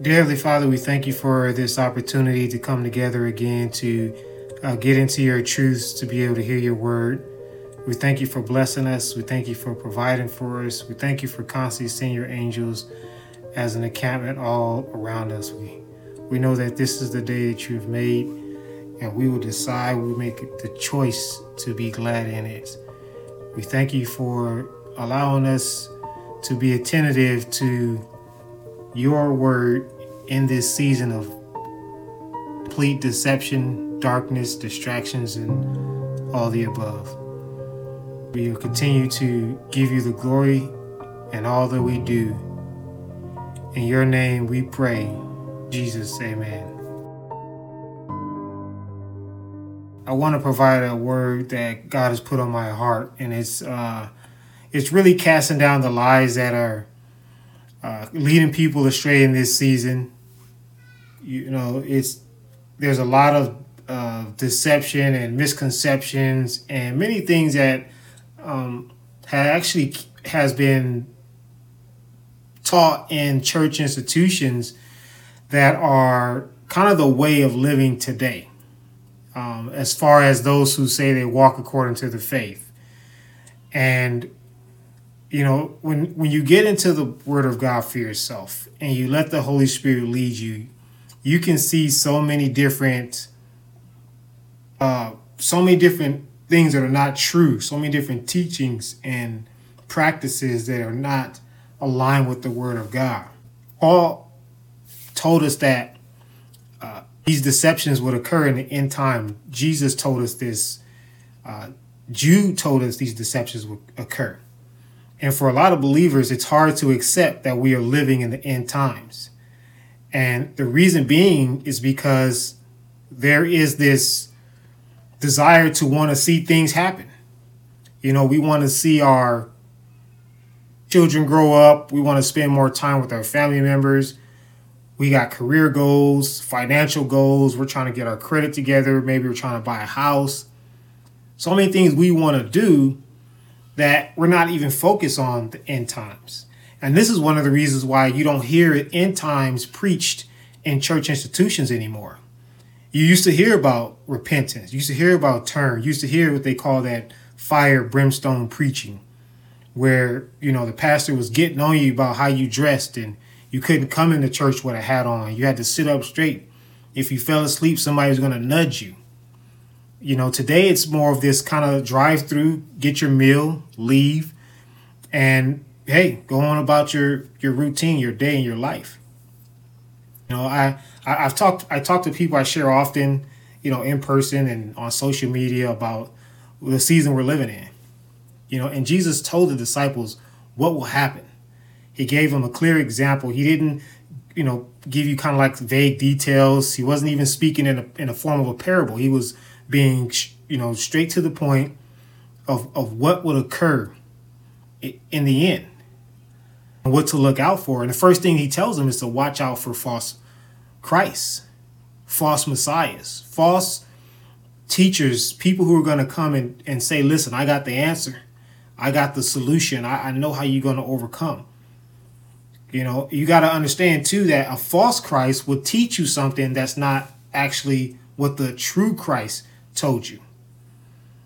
Dear Heavenly Father, we thank you for this opportunity to come together again to uh, get into your truths, to be able to hear your word. We thank you for blessing us. We thank you for providing for us. We thank you for constantly seeing your angels as an encampment all around us. We, we know that this is the day that you've made, and we will decide, we make the choice to be glad in it. We thank you for allowing us to be attentive to your word in this season of complete deception, darkness, distractions, and all the above. We will continue to give you the glory and all that we do. In your name we pray. Jesus, amen. I want to provide a word that God has put on my heart, and it's uh, it's really casting down the lies that are uh, leading people astray in this season. You know, it's there's a lot of uh, deception and misconceptions and many things that um, have actually has been taught in church institutions that are kind of the way of living today. Um, as far as those who say they walk according to the faith, and you know when when you get into the word of god for yourself and you let the holy spirit lead you you can see so many different uh so many different things that are not true so many different teachings and practices that are not aligned with the word of god. Paul told us that uh, these deceptions would occur in the end time. Jesus told us this uh, told us these deceptions would occur. And for a lot of believers, it's hard to accept that we are living in the end times. And the reason being is because there is this desire to want to see things happen. You know, we want to see our children grow up, we want to spend more time with our family members. We got career goals, financial goals. We're trying to get our credit together. Maybe we're trying to buy a house. So many things we want to do that we're not even focused on the end times. And this is one of the reasons why you don't hear it end times preached in church institutions anymore. You used to hear about repentance, you used to hear about turn, you used to hear what they call that fire brimstone preaching, where you know the pastor was getting on you about how you dressed and you couldn't come into church with a hat on. You had to sit up straight. If you fell asleep, somebody was going to nudge you. You know, today it's more of this kind of drive through, get your meal, leave, and hey, go on about your your routine, your day, and your life. You know, I, I have talked I talk to people I share often, you know, in person and on social media about the season we're living in. You know, and Jesus told the disciples what will happen. He gave them a clear example. He didn't, you know, give you kind of like vague details. He wasn't even speaking in a in a form of a parable. He was being you know straight to the point of of what would occur in the end what to look out for and the first thing he tells them is to watch out for false christs false messiahs false teachers people who are going to come and, and say listen i got the answer i got the solution i, I know how you're going to overcome you know you got to understand too that a false christ will teach you something that's not actually what the true christ told you.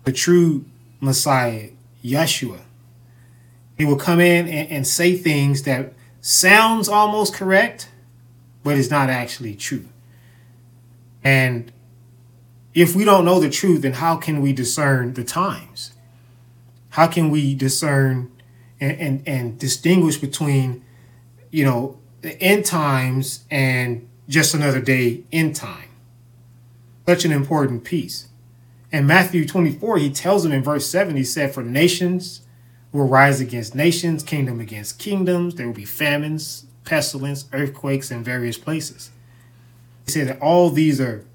The true Messiah, Yeshua. He will come in and, and say things that sounds almost correct, but is not actually true. And if we don't know the truth, then how can we discern the times? How can we discern and, and, and distinguish between, you know, the end times and just another day in time? Such an important piece. In Matthew 24, he tells them in verse 7, he said, For nations will rise against nations, kingdom against kingdoms. There will be famines, pestilence, earthquakes in various places. He said that all these are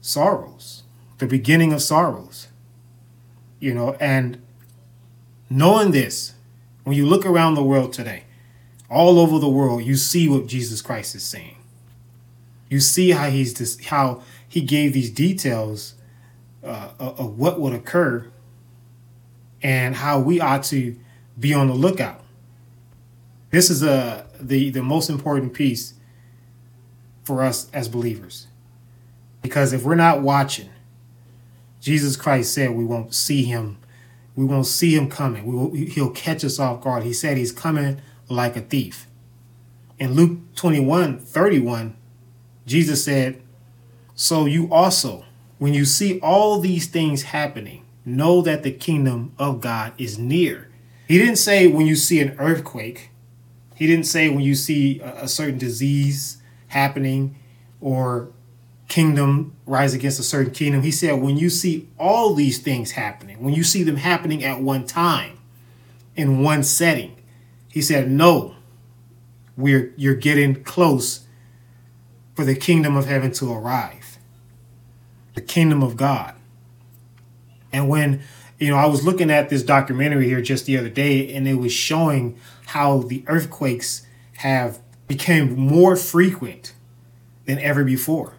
sorrows, the beginning of sorrows. You know, and knowing this, when you look around the world today, all over the world, you see what Jesus Christ is saying. You see how he's this, how he gave these details uh, of what would occur and how we ought to be on the lookout. This is a uh, the the most important piece for us as believers. Because if we're not watching, Jesus Christ said we won't see him. We won't see him coming. We will, he'll catch us off guard. He said he's coming like a thief. In Luke 21 31, Jesus said, So you also, when you see all these things happening, know that the kingdom of God is near. He didn't say when you see an earthquake, he didn't say when you see a, certain disease happening or kingdom rise against a certain kingdom. He said, when you see all these things happening, when you see them happening at one time, in one setting, he said, no, we're you're getting close for the kingdom of heaven to arrive. The kingdom of God. And when you know, I was looking at this documentary here just the other day, and it was showing how the earthquakes have became more frequent than ever before.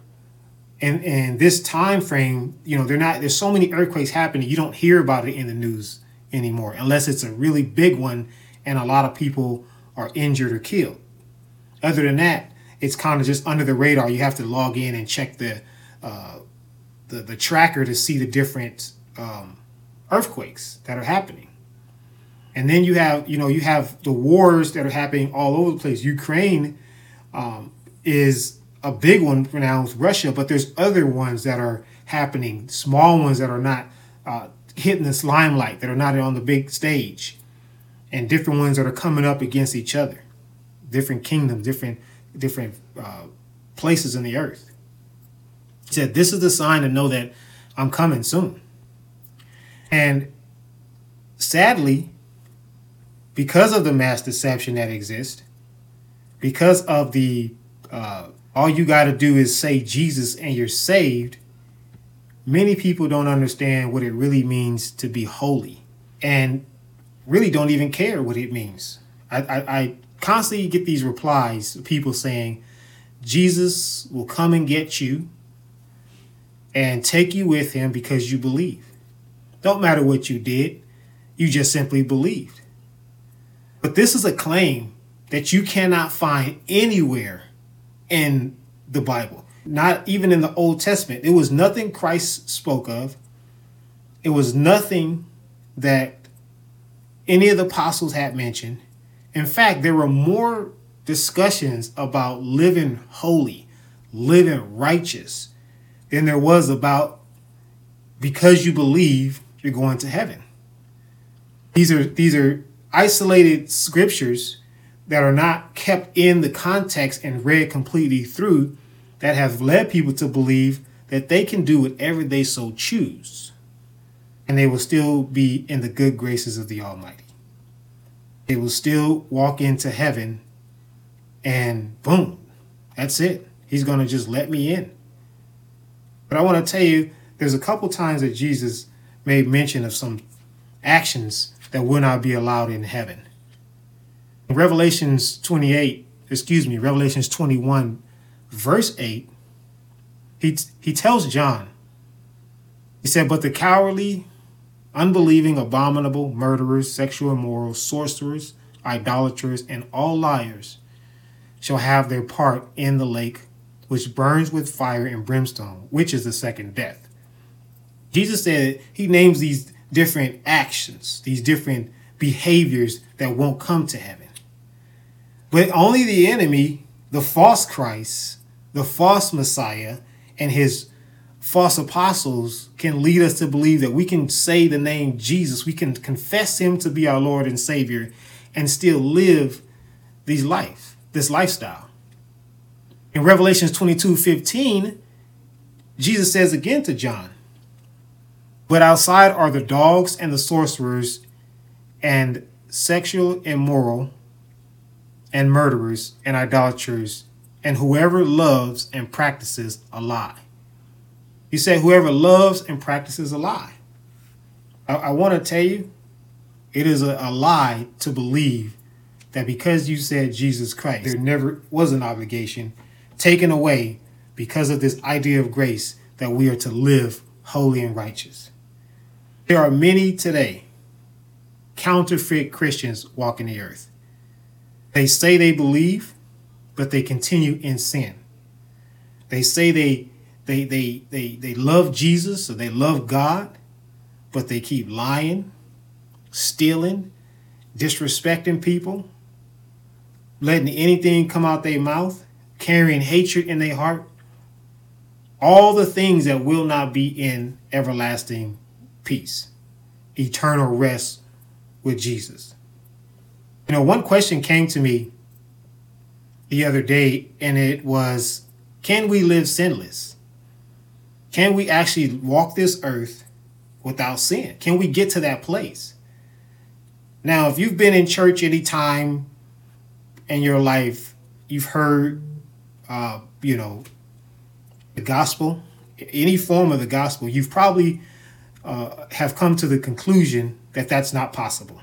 And and this time frame you know they're not there's so many earthquakes happening you don't hear about it in the news anymore unless it's a really big one and a lot of people are injured or killed. Other than that it's kind of just under the radar. You have to log in and check the uh, the, the tracker to see the different um, earthquakes that are happening and then you have you know you have the wars that are happening all over the place ukraine um, is a big one with Russia, but there's other ones that are happening, small ones that are not uh, hitting this limelight, that are not on the big stage, and different ones that are coming up against each other, different kingdoms, different different uh, places in the earth. He said, "This is the sign to know that I'm coming soon." And sadly, because of the mass deception that exists, because of the uh, all you got to do is say Jesus and you're saved, many people don't understand what it really means to be holy and really don't even care what it means. I, I, I constantly get these replies of people saying, Jesus will come and get you and take you with him because you believe. Don't matter what you did, you just simply believed. But this is a claim that you cannot find anywhere in the Bible, not even in the Old Testament. It was nothing Christ spoke of, it was nothing that any of the apostles had mentioned. In fact, there were more discussions about living holy, living righteous, than there was about because you believe you're going to heaven. These are these are isolated scriptures that are not kept in the context and read completely through that have led people to believe that they can do whatever they so choose and they will still be in the good graces of the Almighty. They will still walk into heaven and boom, that's it. He's going to just let me in. But I want to tell you, there's a couple times that Jesus made mention of some actions that will not be allowed in heaven. Revelations 28, excuse me, Revelations 21, verse 8, he, he tells John, he said, But the cowardly, unbelieving, abominable, murderers, sexual immoral, sorcerers, idolaters, and all liars shall have their part in the lake which burns with fire and brimstone, which is the second death. Jesus said he names these different actions, these different behaviors that won't come to heaven. But only the enemy, the false Christ, the false Messiah, and his false apostles can lead us to believe that we can say the name Jesus, we can confess him to be our Lord and Savior, and still live these life, this lifestyle. In Revelations 22 15, Jesus says again to John, But outside are the dogs and the sorcerers and sexual immoral and murderers and idolaters and whoever loves and practices a lie. You said, whoever loves and practices a lie. I, I want to tell you, it is a, a lie to believe that because you said Jesus Christ, there never was an obligation taken away because of this idea of grace that we are to live holy and righteous. There are many today counterfeit Christians walking the earth. They say they believe, but they continue in sin. They say they they they they they love Jesus or they love God, but they keep lying, stealing, disrespecting people, letting anything come out their mouth, carrying hatred in their heart. All the things that will not be in everlasting peace, eternal rest with Jesus. You know, one question came to me the other day, and it was Can we live sinless? Can we actually walk this earth without sin? Can we get to that place? Now, if you've been in church any time in your life, you've heard, uh, you know, the gospel, any form of the gospel, you've probably uh, have come to the conclusion that that's not possible.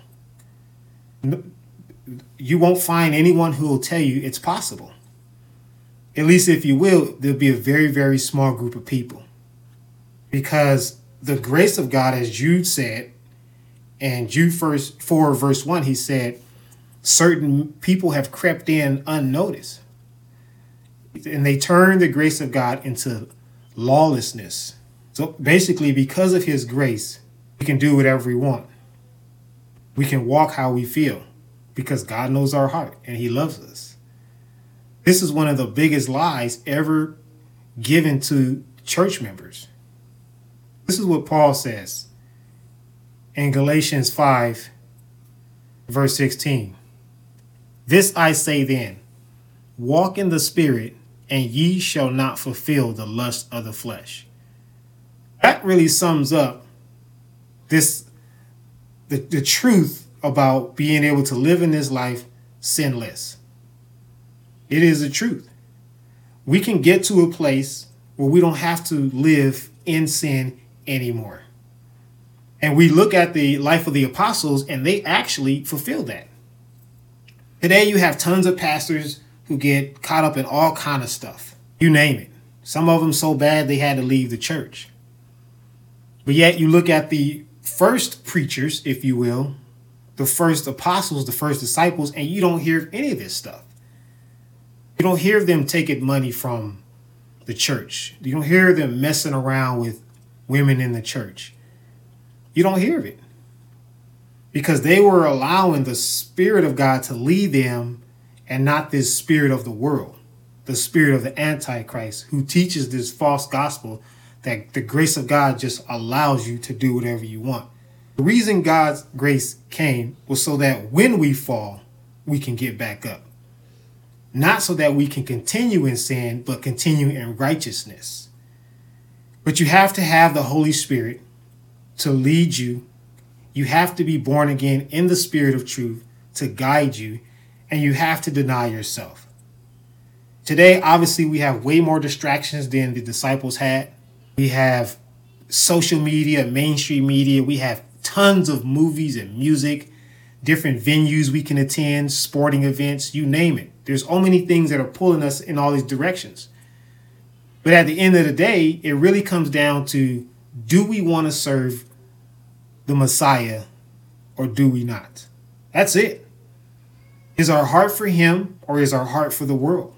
You won't find anyone who will tell you it's possible. At least, if you will, there'll be a very, very small group of people. Because the grace of God, as Jude said, and Jude first 4 verse 1, he said, certain people have crept in unnoticed. And they turn the grace of God into lawlessness. So basically, because of his grace, we can do whatever we want. We can walk how we feel because God knows our heart and he loves us. This is one of the biggest lies ever given to church members. This is what Paul says in Galatians 5, verse 16. This I say then walk in the Spirit, and ye shall not fulfill the lust of the flesh. That really sums up this the, the truth about being able to live in this life sinless. It is the truth. We can get to a place where we don't have to live in sin anymore. And we look at the life of the apostles, and they actually fulfill that. Today, you have tons of pastors who get caught up in all kind of stuff. You name it. Some of them so bad they had to leave the church. But yet, you look at the first preachers, if you will, the first apostles, the first disciples, and you don't hear any of this stuff. You don't hear them taking money from the church. You don't hear them messing around with women in the church. You don't hear of it because they were allowing the Spirit of God to lead them and not this spirit of the world, the spirit of the Antichrist who teaches this false gospel that the grace of God just allows you to do whatever you want. The reason God's grace came was so that when we fall, we can get back up. Not so that we can continue in sin, but continue in righteousness. But you have to have the Holy Spirit to lead you. You have to be born again in the Spirit of truth to guide you, and you have to deny yourself. Today, obviously, we have way more distractions than the disciples had. We have social media, mainstream media. We have tons of movies and music, different venues we can attend, sporting events, you name it. There's so many things that are pulling us in all these directions. But at the end of the day, it really comes down to do we want to serve the Messiah or do we not? That's it. Is our heart for Him or is our heart for the world?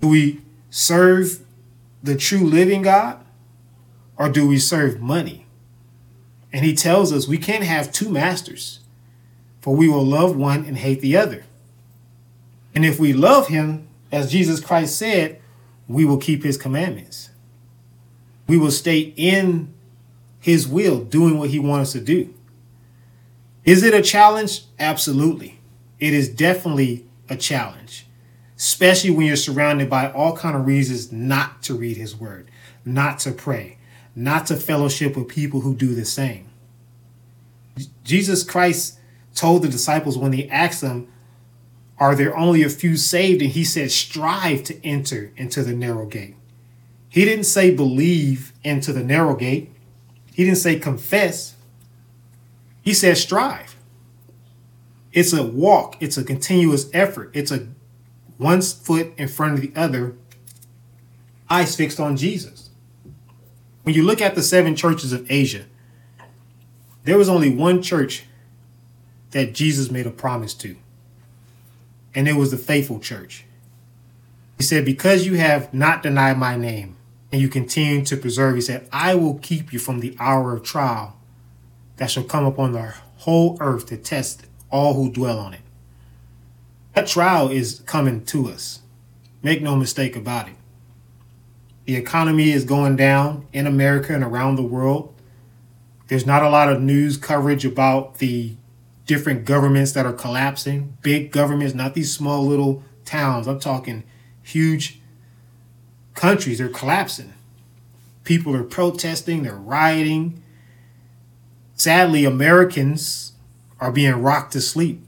Do we serve the true living God or do we serve money? And He tells us we can't have two masters, for we will love one and hate the other. And if we love Him, as Jesus Christ said, we will keep His commandments. We will stay in his will, doing what he wants us to do. Is it a challenge? Absolutely. It is definitely a challenge, especially when you're surrounded by all kind of reasons not to read his word, not to pray, not to fellowship with people who do the same. Jesus Christ told the disciples when he asked them, Are there only a few saved? And he said, Strive to enter into the narrow gate. He didn't say believe into the narrow gate. He didn't say confess. He said strive. It's a walk, it's a continuous effort. It's a one foot in front of the other, eyes fixed on Jesus. When you look at the seven churches of Asia, there was only one church that Jesus made a promise to, and it was the faithful church. He said, Because you have not denied my name and you continue to preserve, he said, I will keep you from the hour of trial that shall come upon the whole earth to test all who dwell on it. That trial is coming to us. Make no mistake about it. The economy is going down in America and around the world. There's not a lot of news coverage about the different governments that are collapsing, big governments, not these small little towns. I'm talking huge countries are collapsing. People are protesting, they're rioting. Sadly, Americans are being rocked to sleep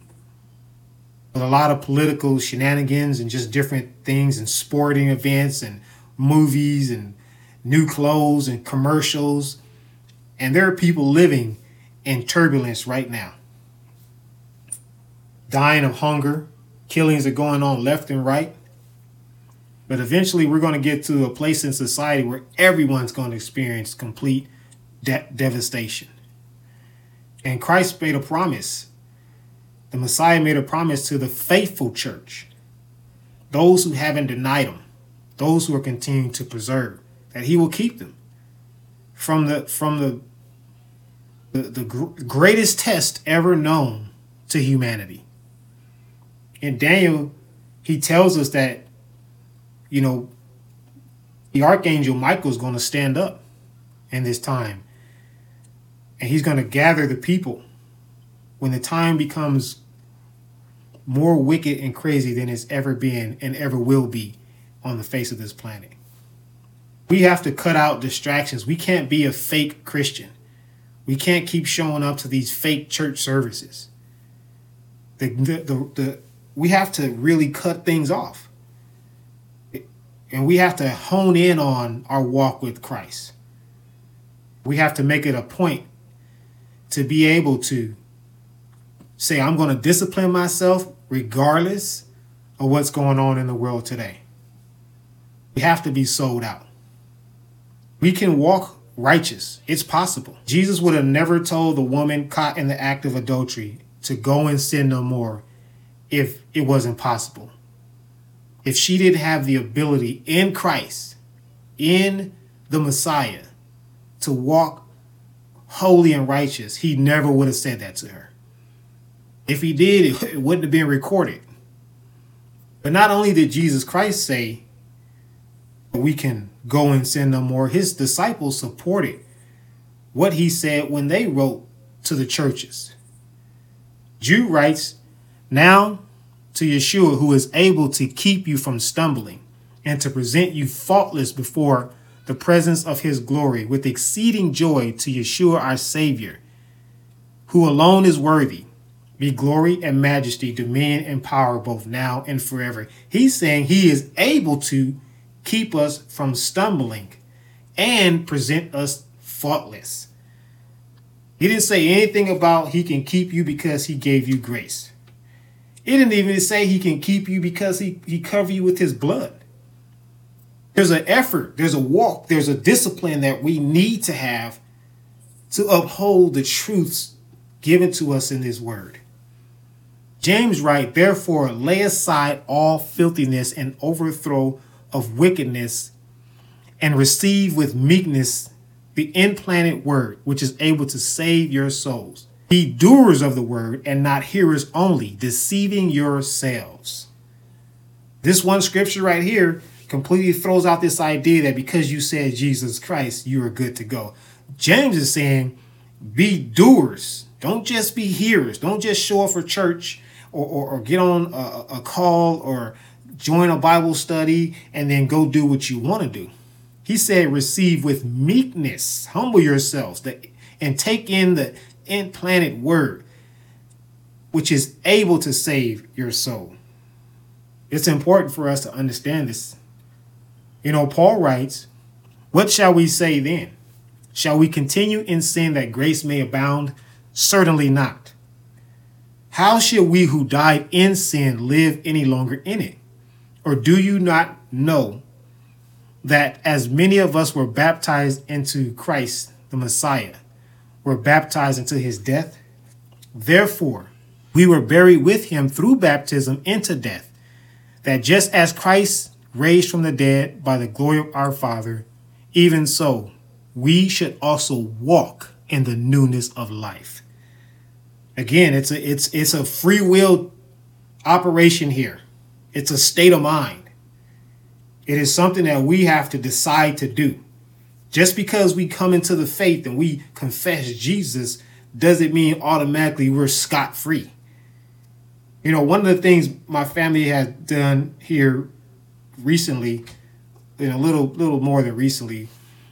a lot of political shenanigans and just different things and sporting events and movies and new clothes and commercials. And there are people living in turbulence right now, dying of hunger. Killings are going on left and right. But eventually, we're going to get to a place in society where everyone's going to experience complete de- devastation. And Christ made a promise. The Messiah made a promise to the faithful church, those who haven't denied him, those who are continuing to preserve, that he will keep them from the from the the, the gr- greatest test ever known to humanity. In Daniel, he tells us that you know, the archangel Michael is going to stand up in this time. And he's going to gather the people when the time becomes more wicked and crazy than it's ever been and ever will be on the face of this planet. We have to cut out distractions. We can't be a fake Christian. We can't keep showing up to these fake church services. The, the, the, the, we have to really cut things off. And we have to hone in on our walk with Christ. We have to make it a point to be able to say, I'm going to discipline myself regardless of what's going on in the world today. We have to be sold out. We can walk righteous. It's possible. Jesus would have never told the woman caught in the act of adultery to go and sin no more if it wasn't possible if she didn't have the ability in Christ, in the Messiah, to walk holy and righteous, he never would have said that to her. If he did, it wouldn't have been recorded. But not only did Jesus Christ say we can go and sin no more, his disciples supported what he said when they wrote to the churches. Jude writes, Now to Yeshua, who is able to keep you from stumbling and to present you faultless before the presence of his glory with exceeding joy to Yeshua our Savior, who alone is worthy, be glory and majesty, dominion and power both now and forever. He's saying he is able to keep us from stumbling and present us faultless. He didn't say anything about he can keep you because he gave you grace. It didn't even say he can keep you because he, he cover you with his blood. There's an effort, there's a walk, there's a discipline that we need to have to uphold the truths given to us in this word. James writes, Therefore, lay aside all filthiness and overthrow of wickedness, and receive with meekness the implanted word, which is able to save your souls. Be doers of the word and not hearers only, deceiving yourselves. This one scripture right here completely throws out this idea that because you said Jesus Christ, you are good to go. James is saying, be doers. Don't just be hearers. Don't just show up for church or, or, or get on a, a call or join a Bible study and then go do what you want to do. He said, receive with meekness, humble yourselves, and take in the implanted word, which is able to save your soul. It's important for us to understand this. You know, Paul writes, What shall we say then? Shall we continue in sin that grace may abound? Certainly not. How shall we who died in sin live any longer in it? Or do you not know that as many of us were baptized into Christ, the Messiah, were baptized into his death. Therefore, we were buried with him through baptism into death, that just as Christ raised from the dead by the glory of our Father, even so, we should also walk in the newness of life. Again, it's a it's it's a free will operation here. It's a state of mind. It is something that we have to decide to do. Just because we come into the faith and we confess Jesus doesn't mean automatically we're scot free. You know, one of the things my family has done here recently, in a little little more than recently,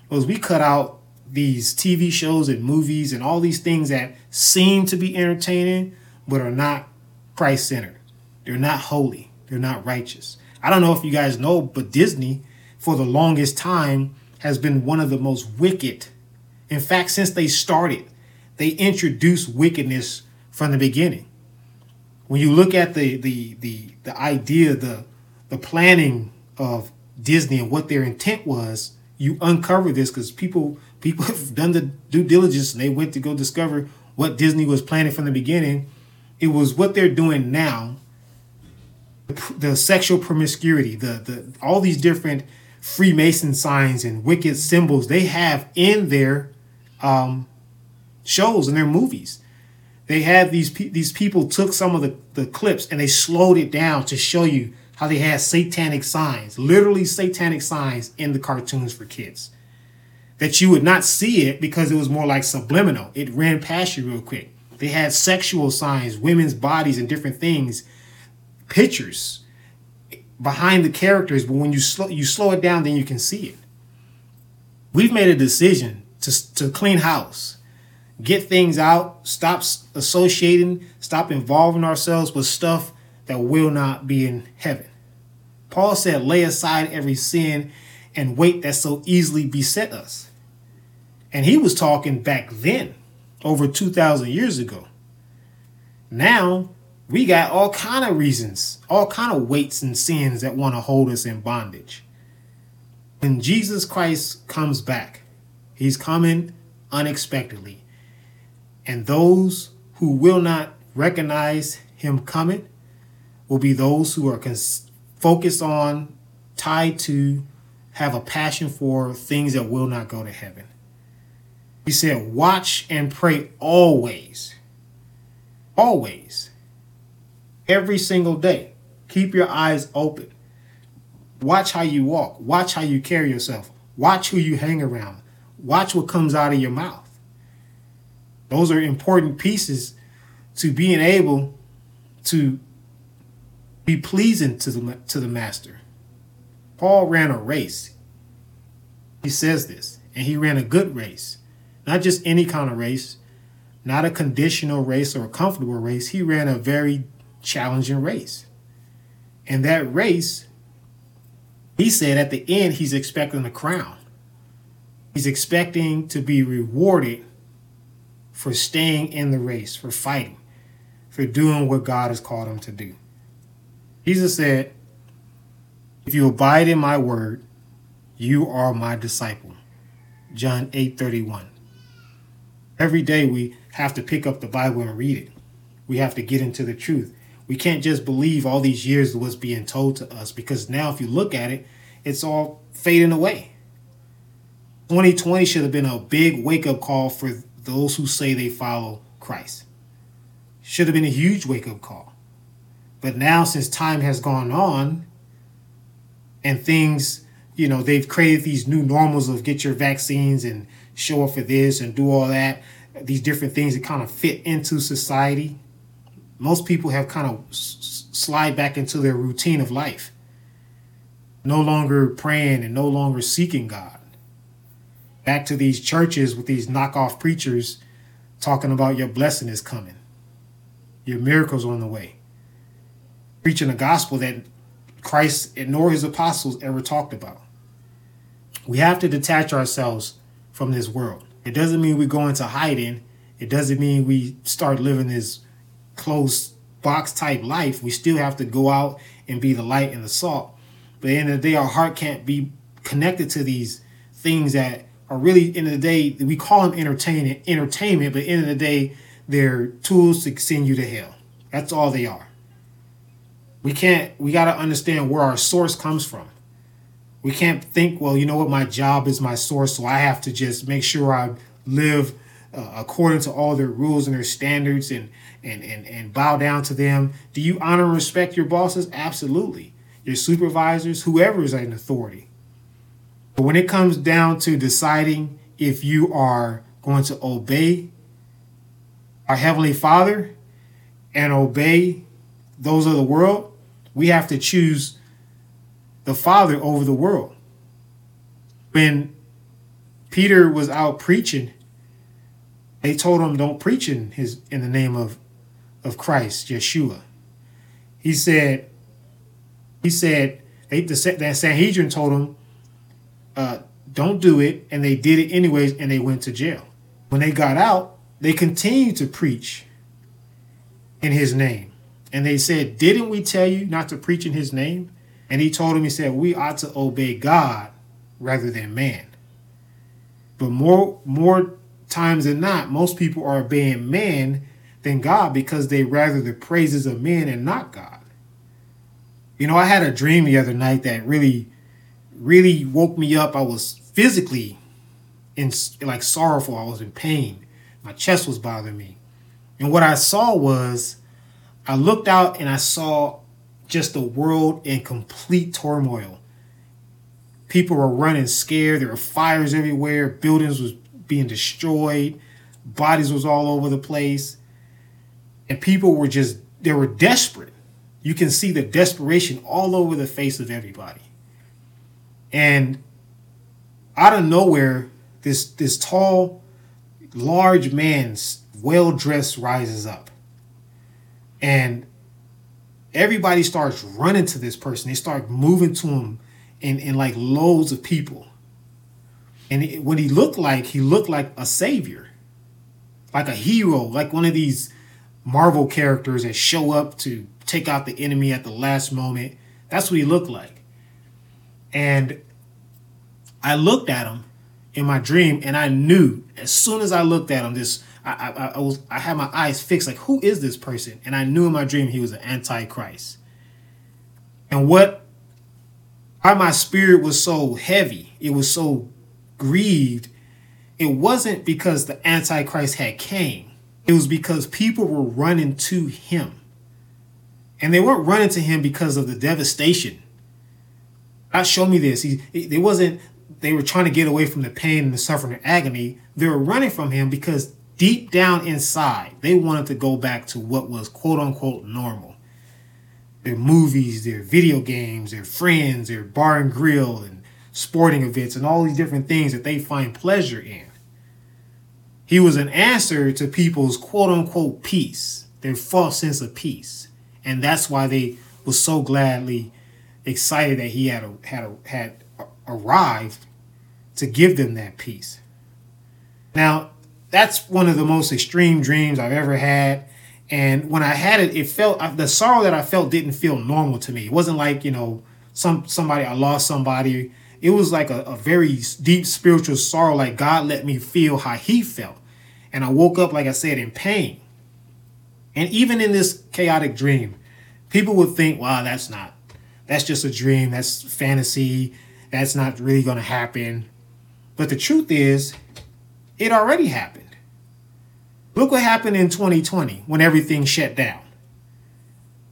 was we cut out these TV shows and movies and all these things that seem to be entertaining but are not Christ centered. They're not holy. They're not righteous. I don't know if you guys know, but Disney, for the longest time, has been one of the most wicked. In fact, since they started, they introduced wickedness from the beginning. When you look at the the the the idea, the the planning of Disney and what their intent was, you uncover this because people people have done the due diligence and they went to go discover what Disney was planning from the beginning. It was what they're doing now the sexual promiscuity, the the all these different Freemason signs and wicked symbols they have in their um, shows and their movies. They have these these people took some of the, the clips and they slowed it down to show you how they had satanic signs, literally satanic signs in the cartoons for kids. That you would not see it because it was more like subliminal. It ran past you real quick. They had sexual signs, women's bodies, and different things pictures behind the characters, but when you slow you slow it down, then you can see it. We've made a decision to to clean house, get things out, stop associating, stop involving ourselves with stuff that will not be in heaven. Paul said, "Lay aside every sin and weight that so easily beset us." And he was talking back then, over 2,000 years ago. Now we got all kind of reasons, all kind of weights and sins that want to hold us in bondage. When Jesus Christ comes back, he's coming unexpectedly. And those who will not recognize him coming will be those who are cons- focused on, tied to, have a passion for things that will not go to heaven. He said, Watch and pray always. Always every single day. Keep your eyes open. Watch how you walk. Watch how you carry yourself. Watch who you hang around. Watch what comes out of your mouth. Those are important pieces to being able to be pleasing to the, to the master. Paul ran a race. He says this, and he ran a good race. Not just any kind of race, not a conditional race or a comfortable race. He ran a very challenging race. And that race, he said at the end, he's expecting a crown. He's expecting to be rewarded for staying in the race, for fighting, for doing what God has called him to do. Jesus said, If you abide in my word, you are my disciple. John 8 31. Every day we have to pick up the Bible and read it. We have to get into the truth. We can't just believe all these years what's being told to us because now if you look at it it's all fading away. 2020 should have been a big wake-up call for those who say they follow christ. Should have been a huge wake-up call. But now since time has gone on and things you know they've created these new normals of get your vaccines and show up for this and do all that. These different things that kind of fit into society. Most people have kind of slide back into their routine of life, no longer praying and no longer seeking God. Back to these churches with these knockoff preachers talking about your blessing is coming, your miracles on the way, preaching a gospel that Christ nor his apostles ever talked about. We have to detach ourselves from this world. It doesn't mean we go into hiding. It doesn't mean we start living this closed box type life, we still have to go out and be the light and the salt. But at the end of the day, our heart can't be connected to these things that are really, in the, the day, we call them entertainment, entertainment, but in the, end of the day, they're tools to send you to hell. That's all they are. We can't, we got to understand where our source comes from. We can't think, well, you know what, my job is my source, so I have to just make sure I live uh, according to all their rules and their standards and, and, and, and bow down to them. Do you honor and respect your bosses? Absolutely. Your supervisors, whoever is in authority. But when it comes down to deciding if you are going to obey our Heavenly Father and obey those of the world, we have to choose the Father over the world. When Peter was out preaching, they told him don't preach in his in the name of of Christ, Yeshua. He said, he said, they, the, Sanhedrin told him, uh, don't do it, and they did it anyways, and they went to jail. When they got out, they continued to preach in his name. And they said, Didn't we tell you not to preach in his name? And he told him, He said, We ought to obey God rather than man. But more more times than not, most people are obeying man than God because they rather the praises of men and not God. You know, I had a dream the other night that really, really woke me up. I was physically in like sorrowful. I was in pain. My chest was bothering me. And what I saw was I looked out and I saw just the world in complete turmoil. People were running scared. There were fires everywhere. Buildings was being destroyed. Bodies was all over the place. And people were just they were desperate. You can see the desperation all over the face of everybody. And out of nowhere, this this tall, large man, well dressed, rises up, and everybody starts running to this person. They start moving to him in, in like loads of people. And it, what he looked like, he looked like a savior, like a hero, like one of these Marvel characters that show up to take out the enemy at the last moment. That's what he looked like. And I looked at him in my dream and I knew as soon as I looked at him, this I, I, I was I had my eyes fixed like who is this person? And I knew in my dream he was an antichrist. And what why my spirit was so heavy, it was so grieved, it wasn't because the antichrist had came. It was because people were running to him. And they weren't running to him because of the devastation. God showed me this. He, it wasn't they were trying to get away from the pain and the suffering and agony. They were running from him because deep down inside, they wanted to go back to what was quote unquote normal. Their movies, their video games, their friends, their bar and grill and sporting events and all these different things that they find pleasure in. He was an answer to people's quote unquote peace, their false sense of peace. And that's why they was so gladly excited that he had a, had a, had arrived to give them that peace. Now, that's one of the most extreme dreams I've ever had. And when I had it, it felt the sorrow that I felt didn't feel normal to me. It wasn't like, you know, some somebody I lost somebody. It was like a, a very deep spiritual sorrow, like God let me feel how he felt. And I woke up, like I said, in pain. And even in this chaotic dream, people would think, wow, that's not, that's just a dream, that's fantasy, that's not really going to happen. But the truth is, it already happened. Look what happened in 2020 when everything shut down.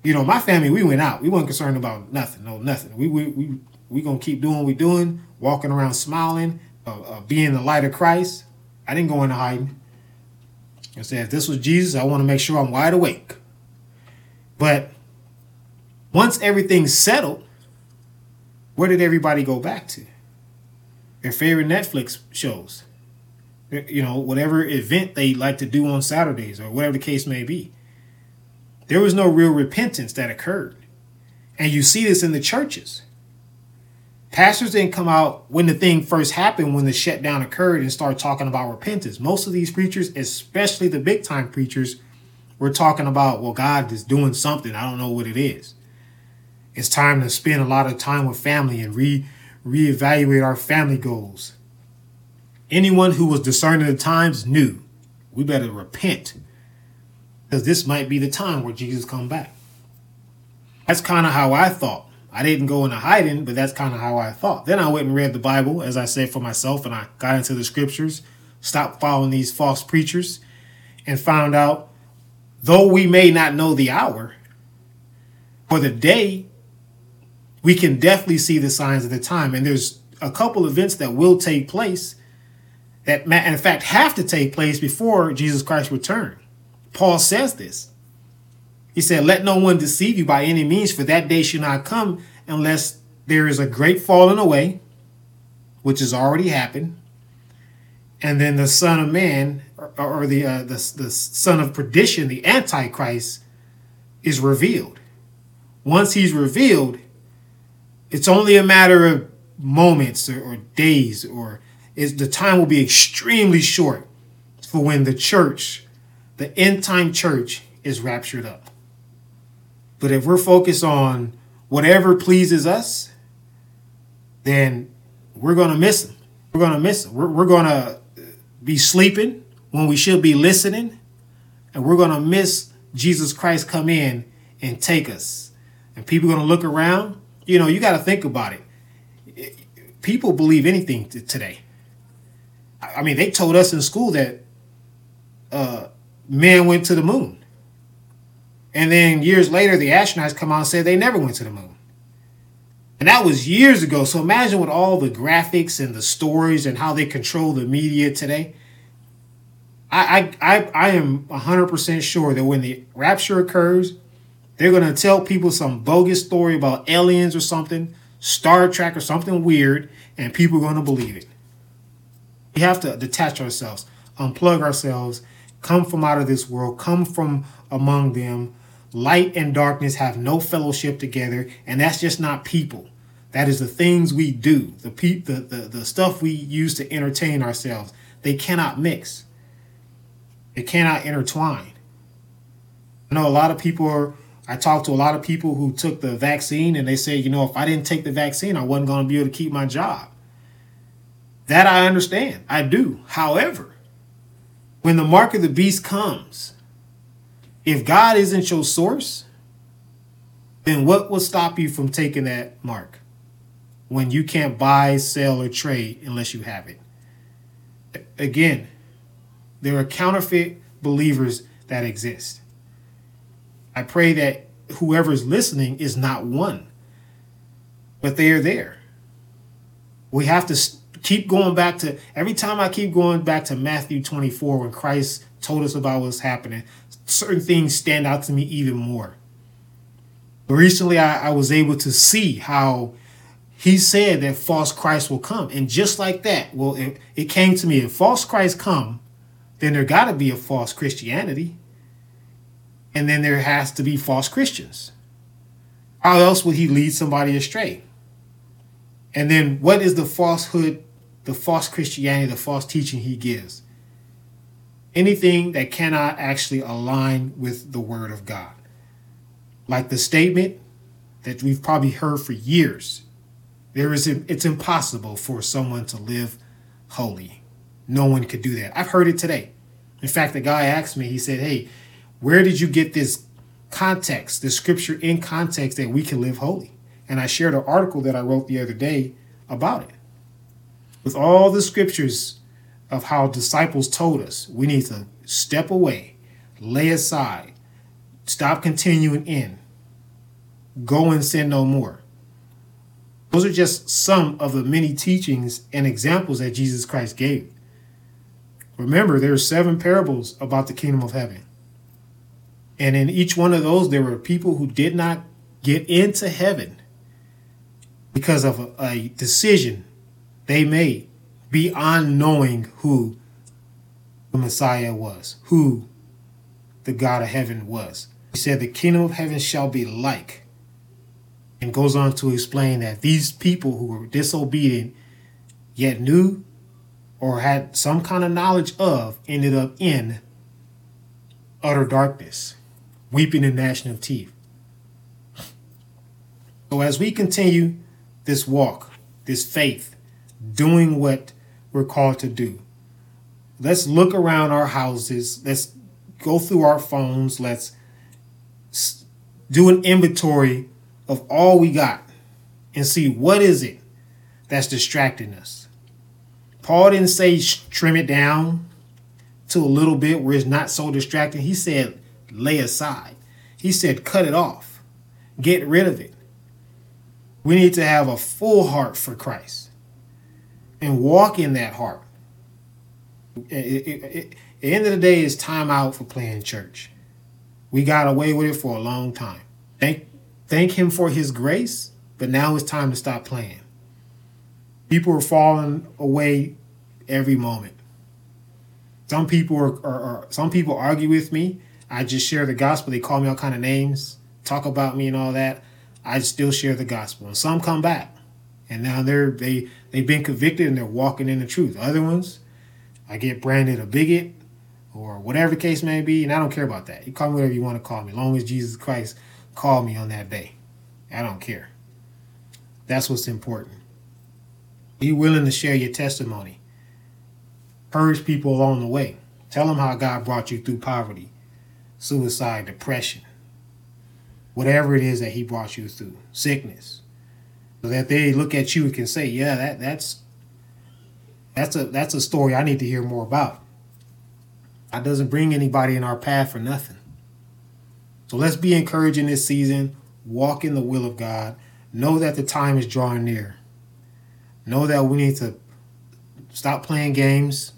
You know, my family, we went out. We weren't concerned about nothing, no nothing. We we we we gonna keep doing what we doing, walking around smiling, uh, uh, being the light of Christ. I didn't go into hiding. I said, if this was Jesus, I want to make sure I'm wide awake. But once everything's settled, where did everybody go back to? Their favorite Netflix shows. You know, whatever event they like to do on Saturdays or whatever the case may be. There was no real repentance that occurred. And you see this in the churches. Pastors didn't come out when the thing first happened, when the shutdown occurred, and start talking about repentance. Most of these preachers, especially the big time preachers, were talking about, well, God is doing something. I don't know what it is. It's time to spend a lot of time with family and re reevaluate our family goals. Anyone who was discerning the times knew we better repent because this might be the time where Jesus come back. That's kind of how I thought I didn't go into hiding, but that's kind of how I thought. Then I went and read the Bible, as I said for myself, and I got into the scriptures, stopped following these false preachers, and found out though we may not know the hour or the day, we can definitely see the signs of the time. And there's a couple events that will take place that, in fact, have to take place before Jesus Christ return. Paul says this. He said, Let no one deceive you by any means, for that day shall not come unless there is a great falling away, which has already happened, and then the Son of Man, or, or the, uh, the the Son of Perdition, the Antichrist, is revealed. Once he's revealed, it's only a matter of moments or, or days, or is the time will be extremely short for when the church, the end time church, is raptured up. But if we're focused on whatever pleases us, then we're going to miss him. We're going to miss him. We're, we're going to be sleeping when we should be listening. And we're going to miss Jesus Christ come in and take us. And people are going to look around. You know, you got to think about it. People believe anything today. I mean, they told us in school that uh, man went to the moon. And then years later, the astronauts come out and say they never went to the moon. And that was years ago. So imagine with all the graphics and the stories and how they control the media today. I, I, I, I am 100% sure that when the rapture occurs, they're going to tell people some bogus story about aliens or something, Star Trek or something weird, and people are going to believe it. We have to detach ourselves, unplug ourselves, come from out of this world, come from among them, Light and darkness have no fellowship together, and that's just not people. That is the things we do, the, pe- the, the, the stuff we use to entertain ourselves. They cannot mix, they cannot intertwine. I know a lot of people are, I talked to a lot of people who took the vaccine and they say, you know, if I didn't take the vaccine, I wasn't going to be able to keep my job. That I understand. I do. However, when the mark of the beast comes, if God isn't your source, then what will stop you from taking that mark when you can't buy, sell, or trade unless you have it? Again, there are counterfeit believers that exist. I pray that whoever's listening is not one, but they are there. We have to keep going back to every time I keep going back to Matthew 24 when Christ told us about what's happening certain things stand out to me even more. Recently, I, I was able to see how he said that false Christ will come. And just like that, well, it, it came to me if false Christ come, then there got to be a false Christianity. And then there has to be false Christians. How else would he lead somebody astray? And then what is the falsehood, the false Christianity, the false teaching he gives? anything that cannot actually align with the Word of God. Like the statement that we've probably heard for years there is it's impossible for someone to live holy. No one could do that. I've heard it today. In fact, the guy asked me, he said, Hey, where did you get this context, this scripture in context that we can live holy? And I shared an article that I wrote the other day about it. With all the scriptures of how disciples told us we need to step away, lay aside, stop continuing in, go and sin no more. Those are just some of the many teachings and examples that Jesus Christ gave. Remember, there are seven parables about the kingdom of heaven. And in each one of those, there were people who did not get into heaven because of a, a decision they made beyond knowing who the Messiah was, who the God of heaven was. He said, The kingdom of heaven shall be like. And goes on to explain that these people who were disobedient yet knew or had some kind of knowledge of ended up in utter darkness, weeping and gnashing of teeth. So as we continue this walk, this faith, doing what we're called to do. Let's look around our houses. Let's go through our phones. Let's do an inventory of all we got and see what is it that's distracting us. Paul didn't say trim it down to a little bit where it's not so distracting. He said lay aside. He said cut it off. Get rid of it. We need to have a full heart for Christ and walk in that heart. At the end of the day, it's time out for playing church. We got away with it for a long time. Thank, thank Him for His grace, but now it's time to stop playing. People are falling away every moment. Some people are, are, are, some people argue with me. I just share the gospel. They call me all kind of names, talk about me and all that. I still share the gospel. And some come back. And now they're they they've been convicted and they're walking in the truth. Other ones, I get branded a bigot or whatever the case may be, and I don't care about that. You call me whatever you want to call me, long as Jesus Christ called me on that day. I don't care. That's what's important. Be willing to share your testimony. Encourage people along the way. Tell them how God brought you through poverty, suicide, depression, whatever it is that He brought you through, sickness, that they look at you and can say, "Yeah, that that's that's a that's a story I need to hear more about." God doesn't bring anybody in our path for nothing. So let's be encouraged in this season. Walk in the will of God. Know that the time is drawing near. Know that we need to stop playing games,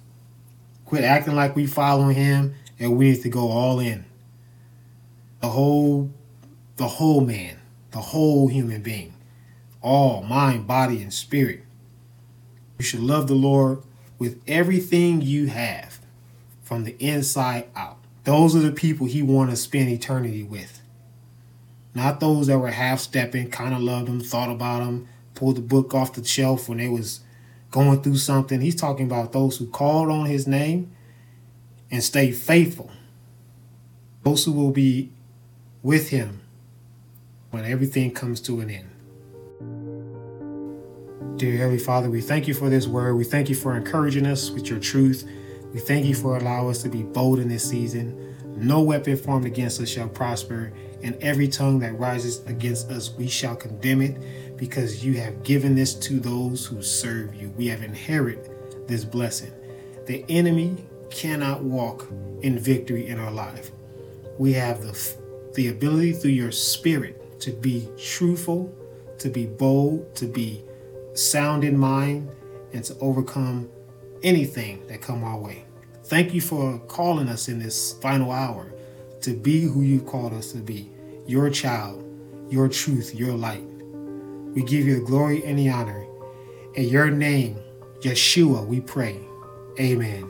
quit acting like we following Him, and we need to go all in. The whole, the whole man, the whole human being, all mind, body, and spirit. You should love the Lord with everything you have from the inside out. Those are the people he want to spend eternity with. Not those that were half stepping, kind of loved him, thought about him, pulled the book off the shelf when they was going through something. He's talking about those who called on his name and stayed faithful. Those who will be with him when everything comes to an end. Dear Heavenly Father, we thank you for this word. We thank you for encouraging us with your truth. We thank you for allowing us to be bold in this season. No weapon formed against us shall prosper, and every tongue that rises against us, we shall condemn it, because you have given this to those who serve you. We have inherited this blessing. The enemy cannot walk in victory in our life. We have the, the ability through your spirit to be truthful, to be bold, to be sound in mind, and to overcome anything that come our way. Thank you for calling us in this final hour to be who you've called us to be, your child, your truth, your light. We give you the glory and the honor. In your name, Yeshua, we pray. Amen.